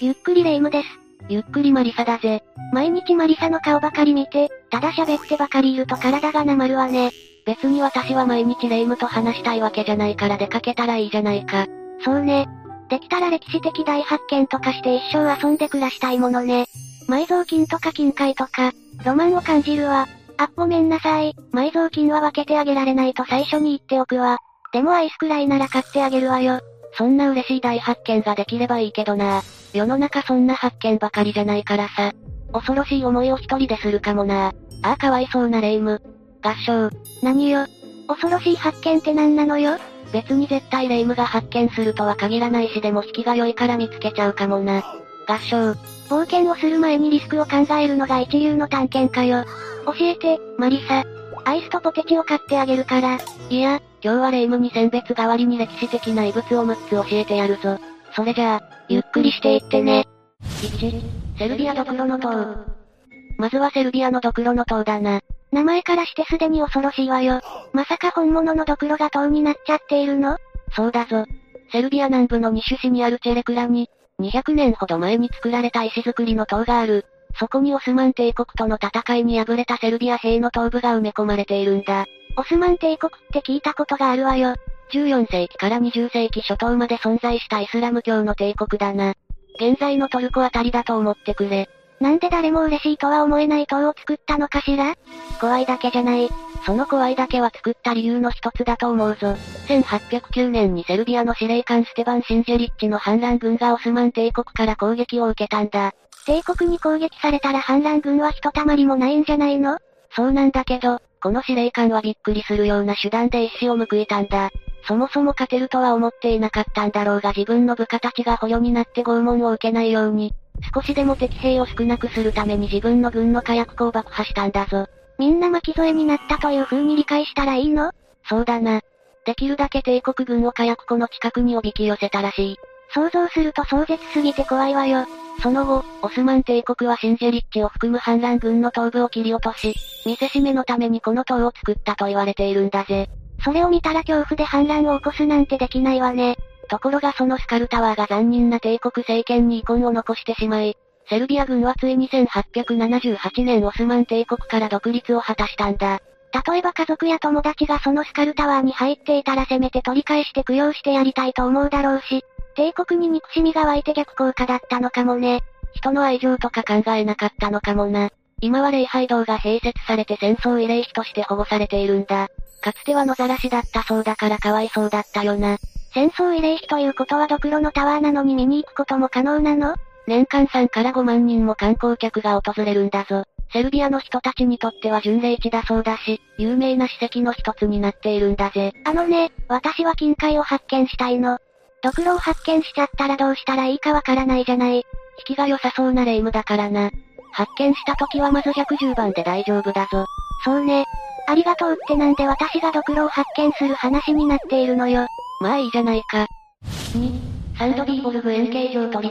ゆっくりレ夢ムです。ゆっくりマリサだぜ。毎日マリサの顔ばかり見て、ただ喋ってばかりいると体がなまるわね。別に私は毎日レ夢ムと話したいわけじゃないから出かけたらいいじゃないか。そうね。できたら歴史的大発見とかして一生遊んで暮らしたいものね。埋蔵金とか金塊とか、ロマンを感じるわ。あっ、ごめんなさい。埋蔵金は分けてあげられないと最初に言っておくわ。でもアイスくらいなら買ってあげるわよ。そんな嬉しい大発見ができればいいけどな。世の中そんな発見ばかりじゃないからさ。恐ろしい思いを一人でするかもな。ああかわいそうなレ夢ム。合唱。何よ。恐ろしい発見って何なのよ別に絶対レ夢ムが発見するとは限らないしでも引きが良いから見つけちゃうかもな。合唱。冒険をする前にリスクを考えるのが一流の探検家よ。教えて、マリサ。アイスとポテチを買ってあげるから。いや、今日はレ夢ムに選別代わりに歴史的な遺物を6つ教えてやるぞ。それじゃあ、ゆっくりしていってね。1、セルビアドクロノ島。まずはセルビアのドクロノ島だな。名前からしてすでに恐ろしいわよ。まさか本物のドクロが島になっちゃっているの？そうだぞ。セルビア南部の西市にあるチェレクラに、200年ほど前に作られた石造りの塔がある。そこにオスマン帝国との戦いに敗れたセルビア兵の頭部が埋め込まれているんだ。オスマン帝国って聞いたことがあるわよ。14世紀から20世紀初頭まで存在したイスラム教の帝国だな。現在のトルコあたりだと思ってくれ。なんで誰も嬉しいとは思えない塔を作ったのかしら？怖いだけじゃない。その怖いだけは作った理由の一つだと思うぞ。1809年にセルビアの司令官ステバン・シンジェリッチの反乱軍がオスマン帝国から攻撃を受けたんだ。帝国に攻撃されたら反乱軍はひとたまりもないんじゃないの？そうなんだけど、この司令官はびっくりするような手段で一死を報いたんだ。そもそも勝てるとは思っていなかったんだろうが自分の部下たちが捕虜になって拷問を受けないように、少しでも敵兵を少なくするために自分の軍の火薬庫を爆破したんだぞ。みんな巻き添えになったという風に理解したらいいの？そうだな。できるだけ帝国軍を火薬庫の近くにおびき寄せたらしい。想像すると壮絶すぎて怖いわよ。その後、オスマン帝国はシンジェリッチを含む反乱軍の頭部を切り落とし、見せしめのためにこの塔を作ったと言われているんだぜ。それを見たら恐怖で反乱を起こすなんてできないわね。ところがそのスカルタワーが残忍な帝国政権に遺恨を残してしまい、セルビア軍はついに1878年オスマン帝国から独立を果たしたんだ。例えば家族や友達がそのスカルタワーに入っていたらせめて取り返して供養してやりたいと思うだろうし、帝国に憎しみが湧いて逆効果だったのかもね。人の愛情とか考えなかったのかもな。今は礼拝堂が併設されて戦争慰霊碑として保護されているんだ。かつては野ざらしだったそうだからかわいそうだったよな。戦争慰霊碑ということはドクロのタワーなのに見に行くことも可能なの？年間3から5万人も観光客が訪れるんだぞ。セルビアの人たちにとっては巡礼地だそうだし、有名な史跡の一つになっているんだぜ。あのね、私は金塊を発見したいの。ドクロを発見しちゃったらどうしたらいいかわからないじゃない。引きが良さそうなレ夢ムだからな。発見した時はまず110番で大丈夫だぞ。そうね。ありがとうってなんで私がドクロを発見する話になっているのよ。まあいいじゃないか。2、サンドビーボルグ円形状砦。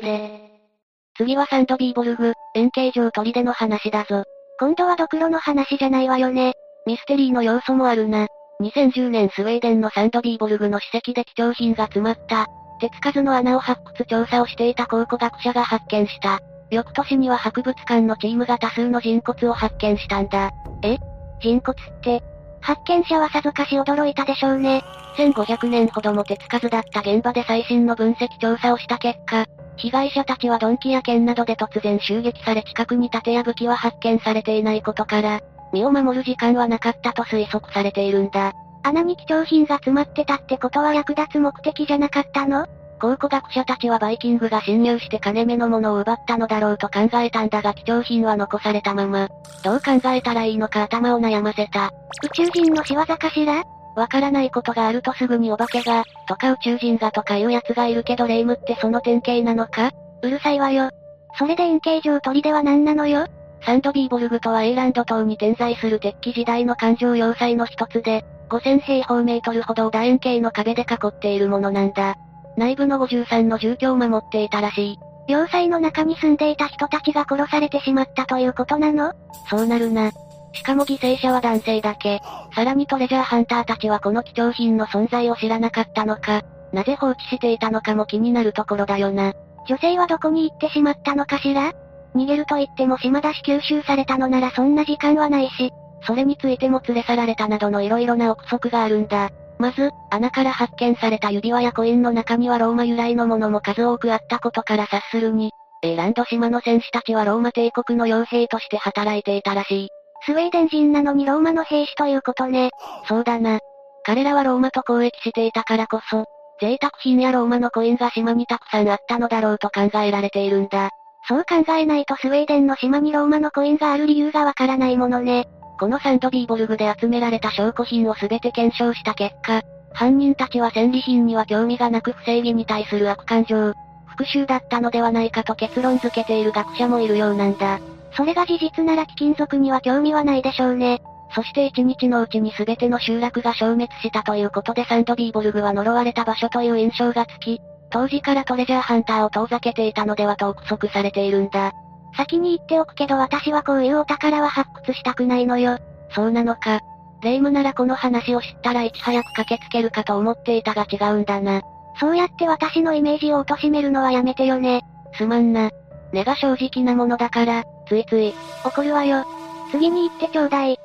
次はサンドビーボルグ、円形状砦の話だぞ。今度はドクロの話じゃないわよね。ミステリーの要素もあるな。2010年スウェーデンのサンドビーボルグの史跡で貴重品が詰まった、手つかずの穴を発掘調査をしていた考古学者が発見した。翌年には博物館のチームが多数の人骨を発見したんだ。え？人骨って、発見者はさぞかし驚いたでしょうね。1500年ほども手つかずだった現場で最新の分析調査をした結果、被害者たちは鈍器や剣などで突然襲撃され近くに盾や武器は発見されていないことから、身を守る時間はなかったと推測されているんだ。穴に貴重品が詰まってたってことは役立つ目的じゃなかったの？考古学者たちはバイキングが侵入して金目のものを奪ったのだろうと考えたんだが貴重品は残されたまま、どう考えたらいいのか頭を悩ませた。宇宙人の仕業かしら？わからないことがあるとすぐにお化けが、とか宇宙人がとかいう奴がいるけどレイムってその典型なのか？うるさいわよ。それで円形状鳥では何なのよ？サンドビーボルグとはエイランド島に点在する鉄器時代の環状要塞の一つで、5000平方メートルほどを楕円形の壁で囲っているものなんだ。内部の53の住居を守っていたらしい。要塞の中に住んでいた人たちが殺されてしまったということなの？そうなるな。しかも犠牲者は男性だけ。さらにトレジャーハンターたちはこの貴重品の存在を知らなかったのか、なぜ放置していたのかも気になるところだよな。女性はどこに行ってしまったのかしら？逃げると言っても島田し吸収されたのならそんな時間はないし、それについても連れ去られたなどの色々な憶測があるんだ。まず、穴から発見された指輪やコインの中にはローマ由来のものも数多くあったことから察するに、エーランド島の戦士たちはローマ帝国の傭兵として働いていたらしい。スウェーデン人なのにローマの兵士ということね。そうだな。彼らはローマと交易していたからこそ、贅沢品やローマのコインが島にたくさんあったのだろうと考えられているんだ。そう考えないとスウェーデンの島にローマのコインがある理由がわからないものね。このサンドビーボルグで集められた証拠品をすべて検証した結果、犯人たちは戦利品には興味がなく不正義に対する悪感情、復讐だったのではないかと結論付けている学者もいるようなんだ。それが事実なら貴金属には興味はないでしょうね。そして一日のうちに全ての集落が消滅したということでサンドビーボルグは呪われた場所という印象がつき、当時からトレジャーハンターを遠ざけていたのではと憶測されているんだ。先に言っておくけど私はこういうお宝は発掘したくないのよ。そうなのか。レイムならこの話を知ったらいち早く駆けつけるかと思っていたが違うんだな。そうやって私のイメージを貶めるのはやめてよね。すまんな。根が正直なものだから、ついつい。怒るわよ。次に言ってちょうだい。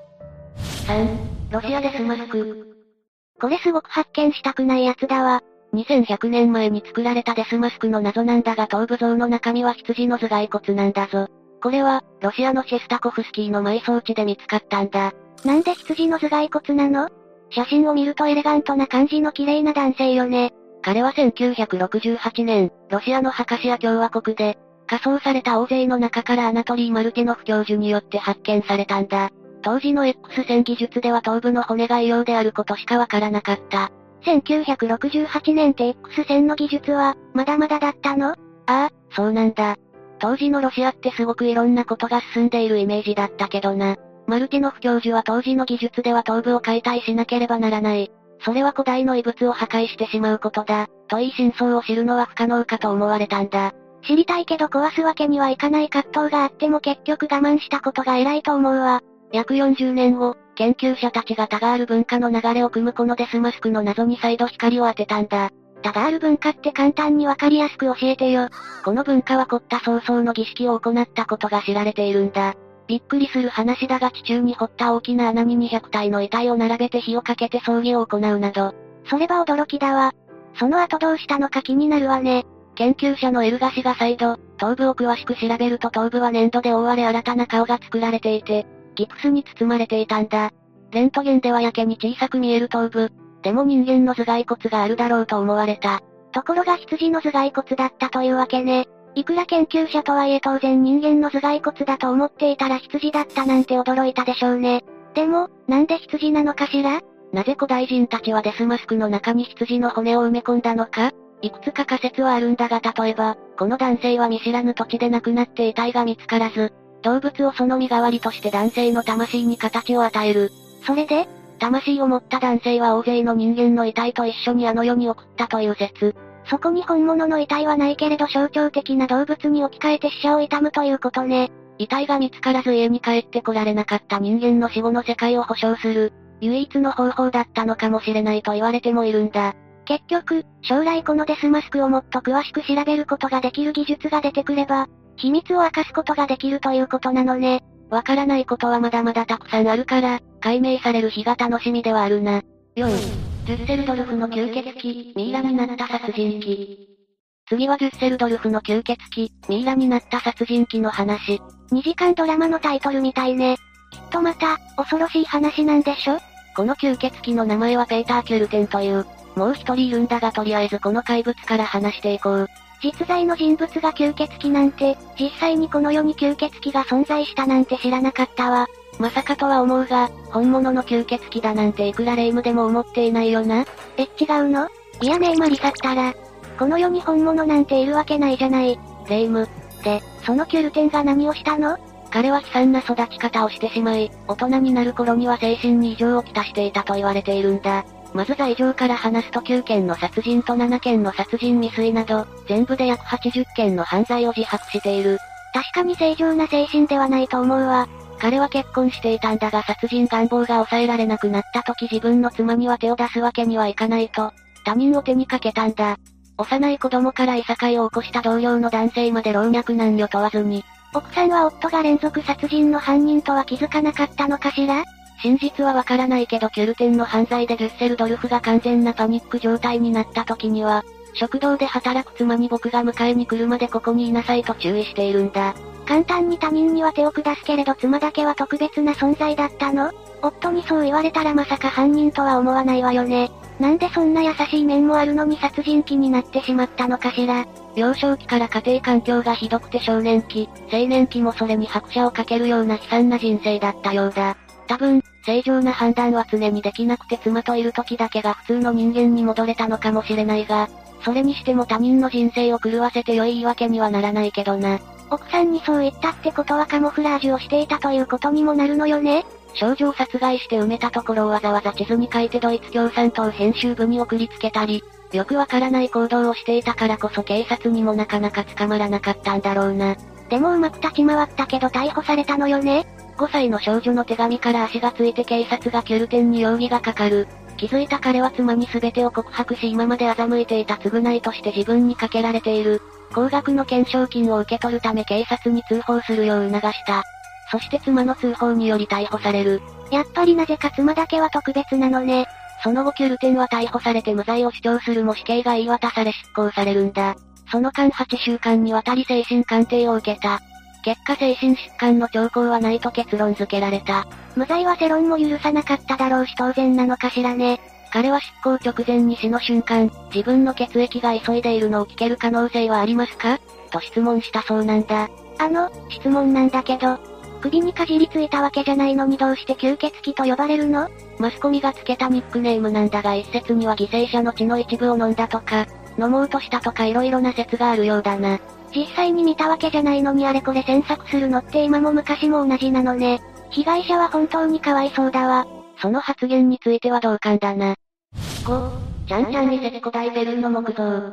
3、ロシアでスマスク。これすごく発見したくないやつだわ。2100年前に作られたデスマスクの謎なんだが頭部像の中身は羊の頭蓋骨なんだぞ。これは、ロシアのシェスタコフスキーの埋葬地で見つかったんだ。なんで羊の頭蓋骨なの？写真を見るとエレガントな感じの綺麗な男性よね。彼は1968年、ロシアのハカシア共和国で、仮装された大勢の中からアナトリー・マルティノフ教授によって発見されたんだ。当時の X 線技術では頭部の骨が異様であることしかわからなかった。1968年って X 線の技術は、まだまだだったの？ああ、そうなんだ。当時のロシアってすごくいろんなことが進んでいるイメージだったけどな。マルティノフ教授は当時の技術では頭部を解体しなければならない。それは古代の遺物を破壊してしまうことだ。といい真相を知るのは不可能かと思われたんだ。知りたいけど壊すわけにはいかない葛藤があっても結局我慢したことが偉いと思うわ。約40年後、研究者たちがタガール文化の流れを組むこのデスマスクの謎に再度光を当てたんだ。タガール文化って簡単にわかりやすく教えてよ。この文化は凝った早々の儀式を行ったことが知られているんだ。びっくりする話だが地中に掘った大きな穴に200体の遺体を並べて火をかけて葬儀を行うなど。それは驚きだわ。その後どうしたのか気になるわね。研究者のエルガシが再度、頭部を詳しく調べると頭部は粘土で覆われ新たな顔が作られていて、ギプスに包まれていたんだ。レントゲンではやけに小さく見える頭部。でも人間の頭蓋骨があるだろうと思われた。ところが羊の頭蓋骨だったというわけね。いくら研究者とはいえ当然人間の頭蓋骨だと思っていたら羊だったなんて驚いたでしょうね。でも、なんで羊なのかしら？なぜ古代人たちはデスマスクの中に羊の骨を埋め込んだのか？いくつか仮説はあるんだが例えば、この男性は見知らぬ土地で亡くなって遺体が見つからず、動物をその身代わりとして男性の魂に形を与える。それで魂を持った男性は大勢の人間の遺体と一緒にあの世に送ったという説。そこに本物の遺体はないけれど象徴的な動物に置き換えて死者を悼むということね。遺体が見つからず家に帰ってこられなかった人間の死後の世界を保証する、唯一の方法だったのかもしれないと言われてもいるんだ。結局、将来このデスマスクをもっと詳しく調べることができる技術が出てくれば、秘密を明かすことができるということなのね。わからないことはまだまだたくさんあるから、解明される日が楽しみではあるな。4、デュッセルドルフの吸血鬼、ミイラになった殺人鬼。次はデュッセルドルフの吸血鬼、ミイラになった殺人鬼の話。2時間ドラマのタイトルみたいね。きっとまた、恐ろしい話なんでしょ？この吸血鬼の名前はペーター・キュルテンという。もう一人いるんだがとりあえずこの怪物から話していこう。実在の人物が吸血鬼なんて、実際にこの世に吸血鬼が存在したなんて知らなかったわ。まさかとは思うが、本物の吸血鬼だなんていくら霊夢でも思っていないよな。え、違うの？いやねえマリサったら、この世に本物なんているわけないじゃない。霊夢。で、そのキュルテンが何をしたの？彼は悲惨な育ち方をしてしまい、大人になる頃には精神に異常をきたしていたと言われているんだ。まず罪状から話すと9件の殺人と7件の殺人未遂など、全部で約80件の犯罪を自白している。確かに正常な精神ではないと思うわ。彼は結婚していたんだが殺人願望が抑えられなくなった時自分の妻には手を出すわけにはいかないと、他人を手にかけたんだ。幼い子供からいさかいを起こした同僚の男性まで老若男女問わずに、奥さんは夫が連続殺人の犯人とは気づかなかったのかしら？真実はわからないけどキュルテンの犯罪でデュッセルドルフが完全なパニック状態になった時には、食堂で働く妻に僕が迎えに来るまでここにいなさいと注意しているんだ。簡単に他人には手を下すけれど妻だけは特別な存在だったの？夫にそう言われたらまさか犯人とは思わないわよね。なんでそんな優しい面もあるのに殺人鬼になってしまったのかしら？幼少期から家庭環境がひどくて少年期、青年期もそれに拍車をかけるような悲惨な人生だったようだ。多分、正常な判断は常にできなくて妻といる時だけが普通の人間に戻れたのかもしれないが、それにしても他人の人生を狂わせて良い言い訳にはならないけどな。奥さんにそう言ったってことはカモフラージュをしていたということにもなるのよね少女を殺害して埋めたところをわざわざ地図に書いてドイツ共産党編集部に送りつけたり、よくわからない行動をしていたからこそ警察にもなかなか捕まらなかったんだろうな。でもうまく立ち回ったけど逮捕されたのよね ?5 歳の少女の手紙から足がついて警察がキュルテンに容疑がかかる。気づいた彼は妻に全てを告白し今まで欺いていた償いとして自分にかけられている。高額の懸賞金を受け取るため警察に通報するよう促した。そして妻の通報により逮捕される。やっぱりなぜか妻だけは特別なのね。その後キュルテンは逮捕されて無罪を主張するも死刑が言い渡され執行されるんだ。その間8週間にわたり精神鑑定を受けた。結果精神疾患の兆候はないと結論付けられた。無罪は世論も許さなかっただろうし当然なのかしらね。彼は執行直前に死の瞬間、自分の血液が急いでいるのを聞ける可能性はありますか？と質問したそうなんだ。あの、質問なんだけど、首にかじりついたわけじゃないのにどうして吸血鬼と呼ばれるの？マスコミがつけたニックネームなんだが一説には犠牲者の血の一部を飲んだとか、飲もうとしたとか色々な説があるようだな。実際に見たわけじゃないのにあれこれ詮索するのって今も昔も同じなのね。被害者は本当にかわいそうだわ。その発言については同感だな。5、ちゃんちゃん遺跡古代ペルーの木造。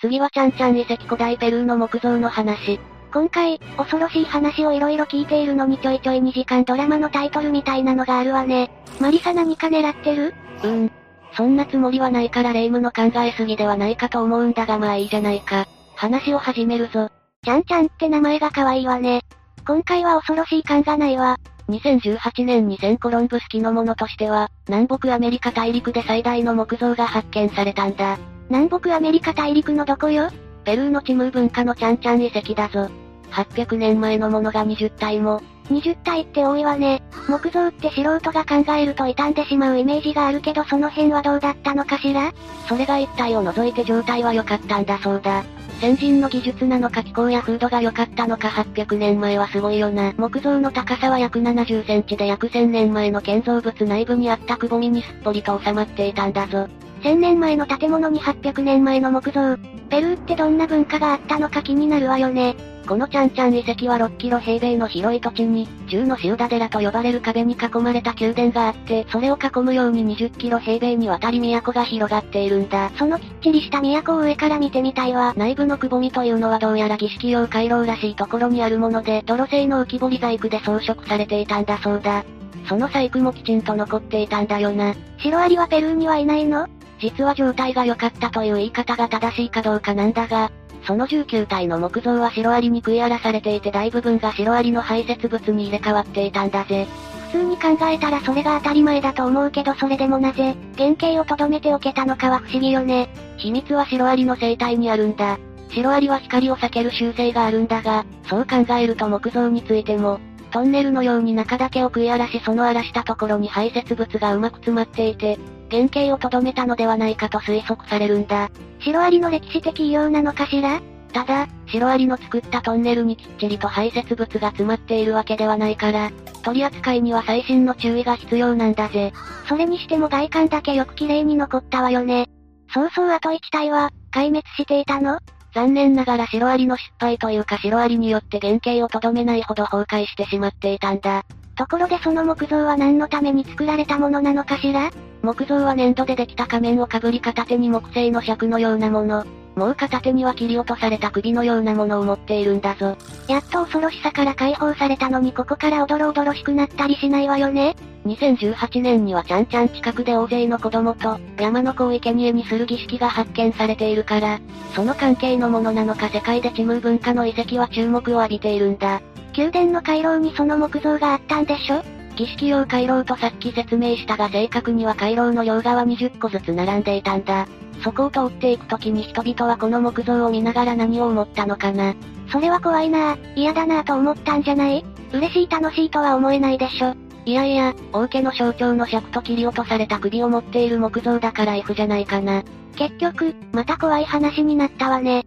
次はちゃんちゃん遺跡古代ペルーの木造の話。今回、恐ろしい話を色々聞いているのにちょいちょい2時間ドラマのタイトルみたいなのがあるわね。マリサ何か狙ってる？うーん。そんなつもりはないからレイムの考えすぎではないかと思うんだがまあいいじゃないか。話を始めるぞ。ちゃんちゃんって名前が可愛いわね。今回は恐ろしい感がないわ。2018年にセンコロンブス機のものとしては、南北アメリカ大陸で最大の木造が発見されたんだ。南北アメリカ大陸のどこよ？ペルーのチムー文化のちゃんちゃん遺跡だぞ。800年前のものが20体も。20体って多いわね。木造って素人が考えると傷んでしまうイメージがあるけどその辺はどうだったのかしら？それが一体を除いて状態は良かったんだそうだ。先人の技術なのか気候や風土が良かったのか800年前はすごいよな。木造の高さは約70センチで約1000年前の建造物内部にあったくぼみにすっぽりと収まっていたんだぞ。1000年前の建物に800年前の木造。ペルーってどんな文化があったのか気になるわよね。このちゃんちゃん遺跡は6キロ平米の広い土地に、銃の塩田寺と呼ばれる壁に囲まれた宮殿があって、それを囲むように20キロ平米にわたり都が広がっているんだ。そのきっちりした都を上から見てみたいわ。内部のくぼみというのはどうやら儀式用回廊らしいところにあるもので、泥製の浮き彫り細工で装飾されていたんだそうだ。その細工もきちんと残っていたんだよな。シロアリはペルーにはいないの？実は状態が良かったという言い方が正しいかどうかなんだが、その19体の木造はシロアリに食い荒らされていて大部分がシロアリの排泄物に入れ替わっていたんだぜ。普通に考えたらそれが当たり前だと思うけどそれでもなぜ、原型を留めておけたのかは不思議よね。秘密はシロアリの生態にあるんだ。シロアリは光を避ける習性があるんだが、そう考えると木造についても、トンネルのように中だけを食い荒らしその荒らしたところに排泄物がうまく詰まっていて、原型を留めたのではないかと推測されるんだ。シロアリの歴史的異様なのかしら？ただ、シロアリの作ったトンネルにきっちりと排泄物が詰まっているわけではないから、取り扱いには細心の注意が必要なんだぜ。それにしても外観だけよく綺麗に残ったわよね。そうそうあと1体は、壊滅していたの？残念ながらシロアリの失敗というかシロアリによって原型をとどめないほど崩壊してしまっていたんだ。ところでその木造は何のために作られたものなのかしら？木造は粘土でできた仮面をかぶり片手に木製の尺のようなもの。もう片手には切り落とされた首のようなものを持っているんだぞ。やっと恐ろしさから解放されたのにここからおどろおどろしくなったりしないわよね。2018年にはちゃんちゃん近くで大勢の子供と、山の子を生贄にする儀式が発見されているから、その関係のものなのか世界で地ム文化の遺跡は注目を浴びているんだ。宮殿の回廊にその木像があったんでしょ？儀式用回廊とさっき説明したが正確には回廊の両側20個ずつ並んでいたんだ。そこを通っていく時に人々はこの木像を見ながら何を思ったのかな。それは怖いなぁ、嫌だなぁと思ったんじゃない？嬉しい楽しいとは思えないでしょ。いやいや、王家の象徴の尺と切り落とされた首を持っている木像だから F じゃないかな。結局、また怖い話になったわね。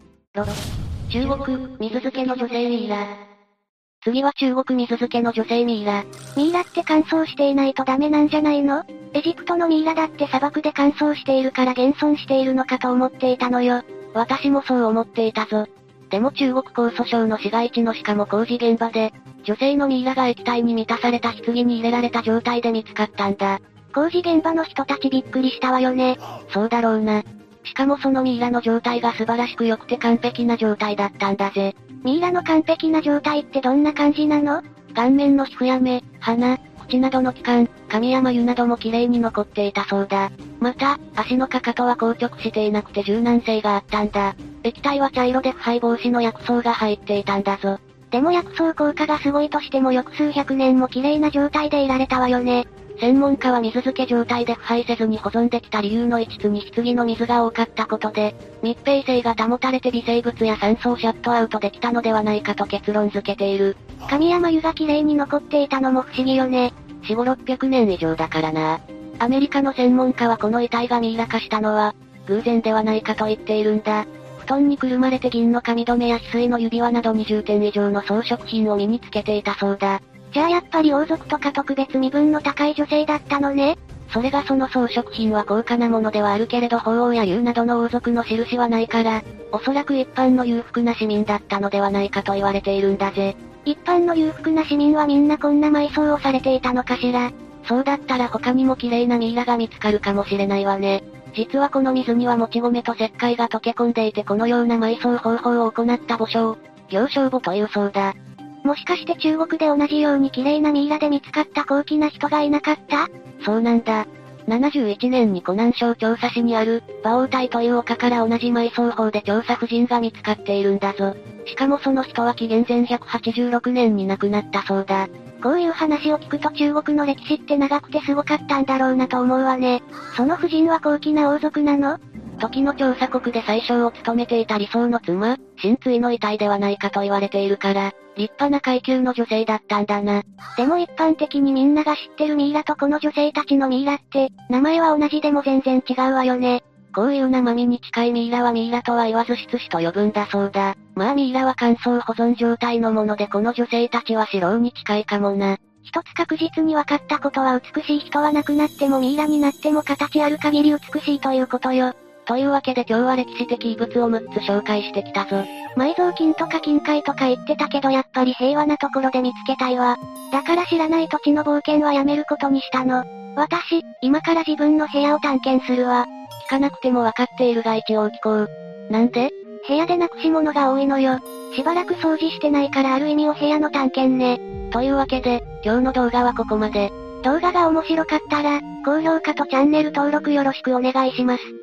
中国、水漬けの女性ミイラ。次は中国水漬けの女性ミイラ。ミイラって乾燥していないとダメなんじゃないの？エジプトのミイラだって砂漠で乾燥しているから現存しているのかと思っていたのよ。私もそう思っていたぞ。でも中国江蘇省の市街地のしかも工事現場で、女性のミイラが液体に満たされた棺に入れられた状態で見つかったんだ。工事現場の人たちびっくりしたわよね。そうだろうな。しかもそのミイラの状態が素晴らしく良くて完璧な状態だったんだぜ。ミイラの完璧な状態ってどんな感じなの？顔面の皮膚や目、鼻、口などの器官、髪や眉なども綺麗に残っていたそうだ。また、足のかかとは硬直していなくて柔軟性があったんだ。液体は茶色で腐敗防止の薬草が入っていたんだぞ。でも薬草効果がすごいとしても翌数百年も綺麗な状態でいられたわよね。専門家は水漬け状態で腐敗せずに保存できた理由の一つに棺の水が多かったことで、密閉性が保たれて微生物や酸素をシャットアウトできたのではないかと結論付けている。髪や眉が綺麗に残っていたのも不思議よね。4、5、600年以上だからな。アメリカの専門家はこの遺体がミイラ化したのは、偶然ではないかと言っているんだ。布団にくるまれて銀の髪留めや翡翠の指輪など20点以上の装飾品を身につけていたそうだ。じゃあやっぱり王族とか特別身分の高い女性だったのね。それがその装飾品は高価なものではあるけれど法王や竜などの王族の印はないから、おそらく一般の裕福な市民だったのではないかと言われているんだぜ。一般の裕福な市民はみんなこんな埋葬をされていたのかしら。そうだったら他にも綺麗なミイラが見つかるかもしれないわね。実はこの水にはもち米と石灰が溶け込んでいてこのような埋葬方法を行った墓所を、行商墓というそうだ。もしかして中国で同じように綺麗なミイラで見つかった高貴な人がいなかった？そうなんだ。71年に湖南省調査市にある、馬王隊という丘から同じ埋葬法で調査婦人が見つかっているんだぞ。しかもその人は紀元前186年に亡くなったそうだ。こういう話を聞くと中国の歴史って長くてすごかったんだろうなと思うわね。その夫人は高貴な王族なの？時の調査国で最小を務めていた理想の妻、真髄の遺体ではないかと言われているから、立派な階級の女性だったんだな。でも一般的にみんなが知ってるミイラとこの女性たちのミイラって、名前は同じでも全然違うわよね。こういう生身に近いミイラはミイラとは言わず質子と呼ぶんだそうだ。まあミイラは乾燥保存状態のものでこの女性たちは白老に近いかもな。一つ確実に分かったことは美しい人は亡くなってもミイラになっても形ある限り美しいということよ。というわけで今日は歴史的遺物を6つ紹介してきたぞ。埋蔵金とか金塊とか言ってたけどやっぱり平和なところで見つけたいわ。だから知らない土地の冒険はやめることにしたの。私、今から自分の部屋を探検するわ。聞かなくても分かっているが一応聞こう。なんで？部屋でなくし物が多いのよ。しばらく掃除してないからある意味お部屋の探検ね。というわけで、今日の動画はここまで。動画が面白かったら、高評価とチャンネル登録よろしくお願いします。